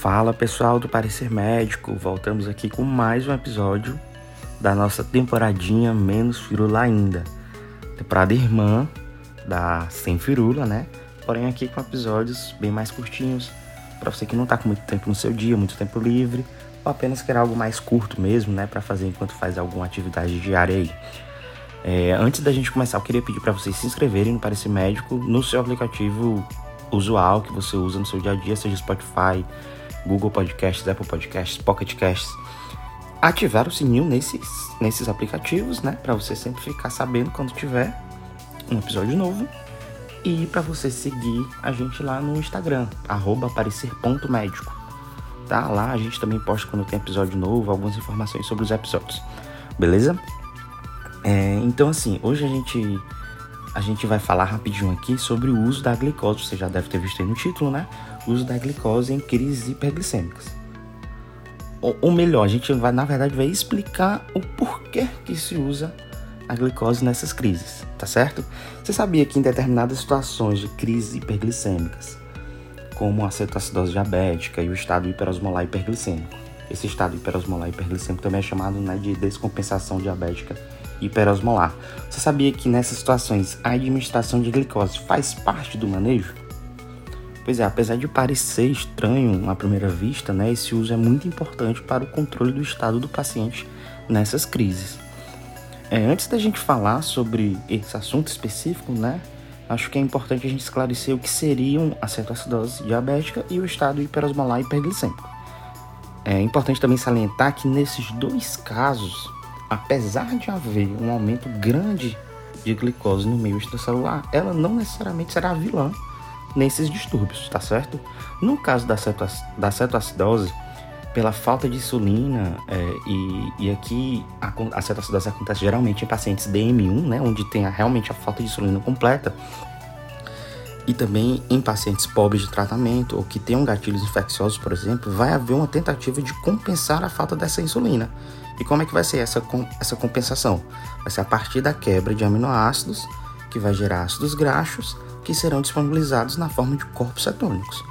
Fala pessoal do Parecer Médico, voltamos aqui com mais um episódio da nossa temporadinha Menos Firula Ainda. Temporada irmã da Sem Firula, né? Porém aqui com episódios bem mais curtinhos, para você que não tá com muito tempo no seu dia, muito tempo livre, ou apenas quer algo mais curto mesmo, né? Para fazer enquanto faz alguma atividade diária aí. É, antes da gente começar, eu queria pedir para vocês se inscreverem no Parecer Médico no seu aplicativo usual que você usa no seu dia a dia, seja Spotify, Google Podcasts, Apple Podcasts, Pocket Casts. Ativar o sininho nesses, nesses aplicativos, né? Para você sempre ficar sabendo quando tiver um episódio novo. E para você seguir a gente lá no Instagram, aparecer.médico. Tá? Lá a gente também posta quando tem episódio novo, algumas informações sobre os episódios. Beleza? É, então assim, hoje a gente a gente vai falar rapidinho aqui sobre o uso da glicose. Você já deve ter visto aí no título, né? O uso da glicose em crises hiperglicêmicas. Ou, ou melhor, a gente vai, na verdade, vai explicar o porquê que se usa a glicose nessas crises, tá certo? Você sabia que em determinadas situações de crises hiperglicêmicas, como a cetoacidose diabética e o estado hiperosmolar hiperglicêmico, esse estado hiperosmolar hiperglicêmico também é chamado né, de descompensação diabética hiperosmolar. Você sabia que nessas situações a administração de glicose faz parte do manejo? Pois é, apesar de parecer estranho à primeira vista, né, esse uso é muito importante para o controle do estado do paciente nessas crises. É, antes da gente falar sobre esse assunto específico, né, acho que é importante a gente esclarecer o que seriam a cetoacidose diabética e o estado hiperosmolar hiperglicêmico. É importante também salientar que nesses dois casos apesar de haver um aumento grande de glicose no meio extracelular, ela não necessariamente será vilã nesses distúrbios, tá certo? No caso da, da cetoacidose, pela falta de insulina, é, e, e, aqui a, a cetoacidose acontece geralmente em pacientes DM1, né, onde tem a, realmente a falta de insulina completa, e também em pacientes pobres de tratamento ou que tenham gatilhos infecciosos, por exemplo, vai haver uma tentativa de compensar a falta dessa insulina. E como é que vai ser essa, essa compensação? Vai ser a partir da quebra de aminoácidos, que vai gerar ácidos graxos, que serão disponibilizados na forma de corpos cetônicos.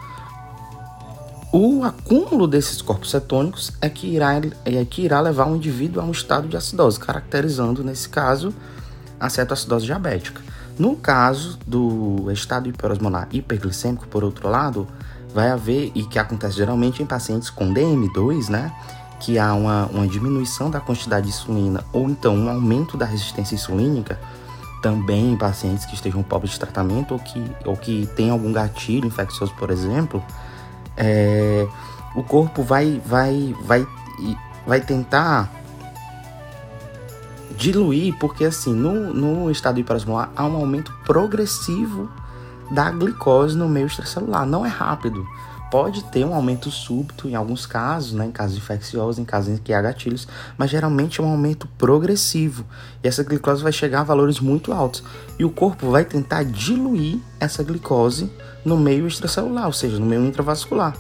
O acúmulo desses corpos cetônicos é que irá, é que irá levar o indivíduo a um estado de acidose, caracterizando, nesse caso, a cetoacidose diabética. No caso do estado hiperosmolar hiperglicêmico, por outro lado, vai haver, e que acontece geralmente em pacientes com DM2, né? Que há uma, uma diminuição da quantidade de insulina ou então um aumento da resistência insulínica, também em pacientes que estejam pobres de tratamento ou que, ou que tem algum gatilho infeccioso, por exemplo, é, o corpo vai, vai, vai, vai tentar diluir, porque assim, no, no estado hiperosmolar há um aumento progressivo da glicose no meio extracelular, não é rápido pode ter um aumento súbito em alguns casos, né, em casos infecciosos, em casos em que há gatilhos, mas geralmente é um aumento progressivo e essa glicose vai chegar a valores muito altos e o corpo vai tentar diluir essa glicose no meio extracelular, ou seja, no meio intravascular.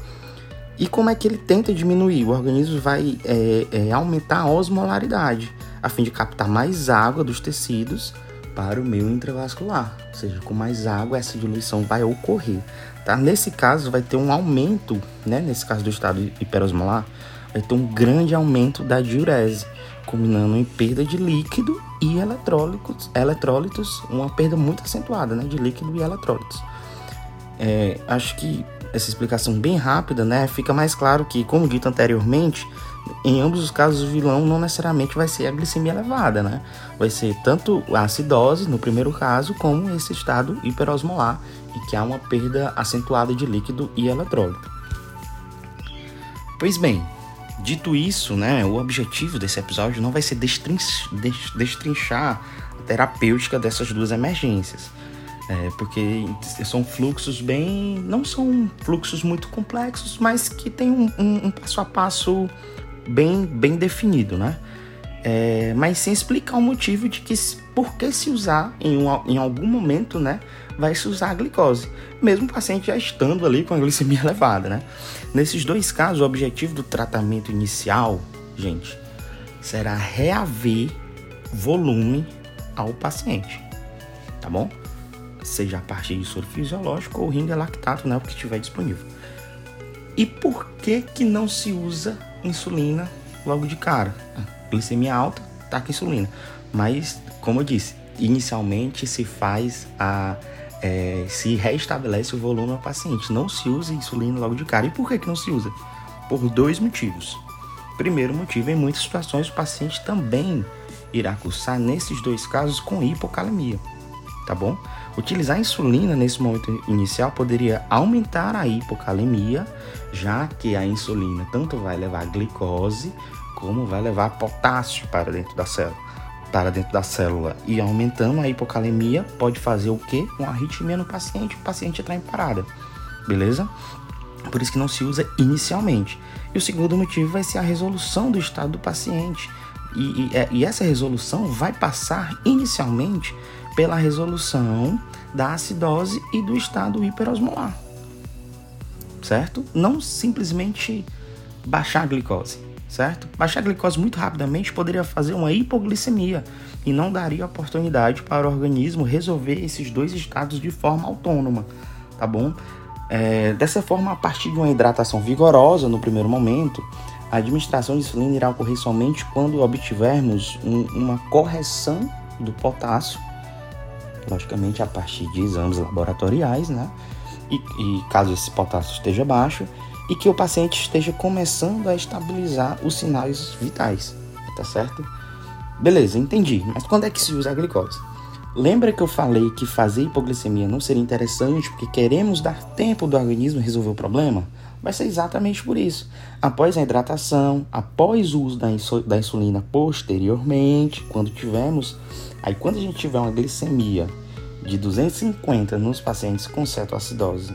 E como é que ele tenta diminuir? O organismo vai é, é, aumentar a osmolaridade, a fim de captar mais água dos tecidos para o meio intravascular, ou seja, com mais água essa diluição vai ocorrer. Tá? Nesse caso, vai ter um aumento, né? nesse caso do estado hiperosmolar, vai ter um grande aumento da diurese, combinando em perda de líquido e eletrólitos, eletrólitos, uma perda muito acentuada né? de líquido e eletrólitos. É, acho que essa explicação bem rápida, né, fica mais claro que, como dito anteriormente, em ambos os casos o vilão não necessariamente vai ser a glicemia elevada, né? Vai ser tanto a acidose, no primeiro caso, como esse estado hiperosmolar, e que há uma perda acentuada de líquido e eletrólito. Pois bem, dito isso, né, o objetivo desse episódio não vai ser destrinchar a terapêutica dessas duas emergências. É, porque são fluxos bem. não são fluxos muito complexos, mas que tem um, um, um passo a passo bem, bem definido, né? É, mas sem explicar o motivo de que por que se usar em, um, em algum momento, né? Vai se usar a glicose, mesmo o paciente já estando ali com a glicemia elevada, né? Nesses dois casos, o objetivo do tratamento inicial, gente, será reaver volume ao paciente, tá bom? seja a partir de soro fisiológico ou rindo lactato, né, o que estiver disponível. E por que que não se usa insulina logo de cara? Glicemia alta, tá com insulina. Mas, como eu disse, inicialmente se faz a é, se restabelece o volume ao paciente. Não se usa insulina logo de cara. E por que, que não se usa? Por dois motivos. Primeiro motivo, em muitas situações o paciente também irá cursar nesses dois casos com hipocalemia, tá bom? Utilizar insulina nesse momento inicial poderia aumentar a hipocalemia, já que a insulina tanto vai levar glicose como vai levar potássio para dentro da célula para dentro da célula e aumentando a hipocalemia, pode fazer o que? Uma arritmia no paciente, o paciente entrar em parada, beleza? Por isso que não se usa inicialmente. E o segundo motivo vai ser a resolução do estado do paciente. E, e, é, e essa resolução vai passar inicialmente pela resolução da acidose e do estado hiperosmolar. Certo? Não simplesmente baixar a glicose certo? Baixar a glicose muito rapidamente poderia fazer uma hipoglicemia e não daria oportunidade para o organismo resolver esses dois estados de forma autônoma, tá bom? É, dessa forma, a partir de uma hidratação vigorosa no primeiro momento, a administração de insulina irá ocorrer somente quando obtivermos um, uma correção do potássio, logicamente a partir de exames laboratoriais, né? E, e caso esse potássio esteja baixo, e que o paciente esteja começando a estabilizar os sinais vitais, tá certo? Beleza, entendi. Mas quando é que se usa a glicose? Lembra que eu falei que fazer hipoglicemia não seria interessante porque queremos dar tempo do organismo resolver o problema? Vai ser exatamente por isso. Após a hidratação, após o uso da, da insulina posteriormente, quando tivermos. Aí, quando a gente tiver uma glicemia de 250 nos pacientes com cetoacidose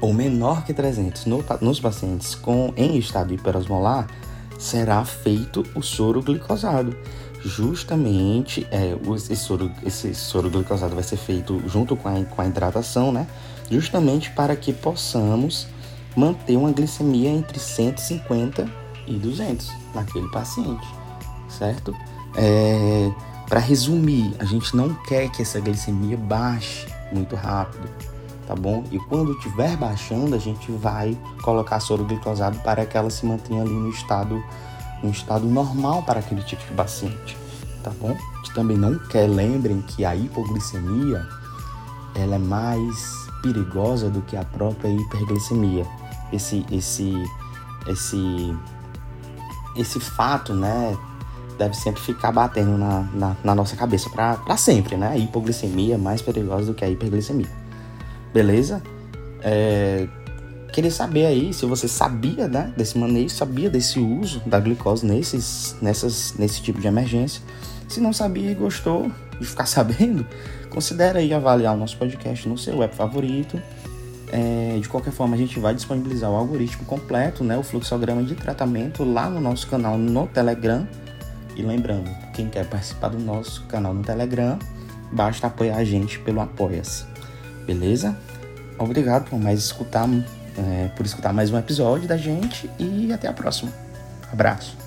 ou menor que 300 no, nos pacientes com, em estado hiperosmolar, será feito o soro glicosado. Justamente, é, esse, soro, esse soro glicosado vai ser feito junto com a, com a hidratação, né? Justamente para que possamos manter uma glicemia entre 150 e 200 naquele paciente, certo? É, para resumir, a gente não quer que essa glicemia baixe muito rápido, tá bom? E quando estiver baixando, a gente vai colocar soro glicosado para que ela se mantenha ali no estado, no estado normal para aquele tipo de paciente, tá bom? A gente também não quer, lembrem que a hipoglicemia ela é mais perigosa do que a própria hiperglicemia. Esse, esse, esse, esse fato, né, deve sempre ficar batendo na, na, na nossa cabeça para sempre, né? A hipoglicemia é mais perigosa do que a hiperglicemia. Beleza? É, queria saber aí se você sabia né, desse manejo, sabia desse uso da glicose nesses, nessas, nesse tipo de emergência. Se não sabia e gostou de ficar sabendo, considere aí avaliar o nosso podcast no seu app favorito. É, de qualquer forma, a gente vai disponibilizar o algoritmo completo, né, o fluxograma de tratamento lá no nosso canal no Telegram. E lembrando, quem quer participar do nosso canal no Telegram, basta apoiar a gente pelo Apoia-se. Beleza? Obrigado por mais escutar, é, por escutar mais um episódio da gente e até a próxima. Abraço.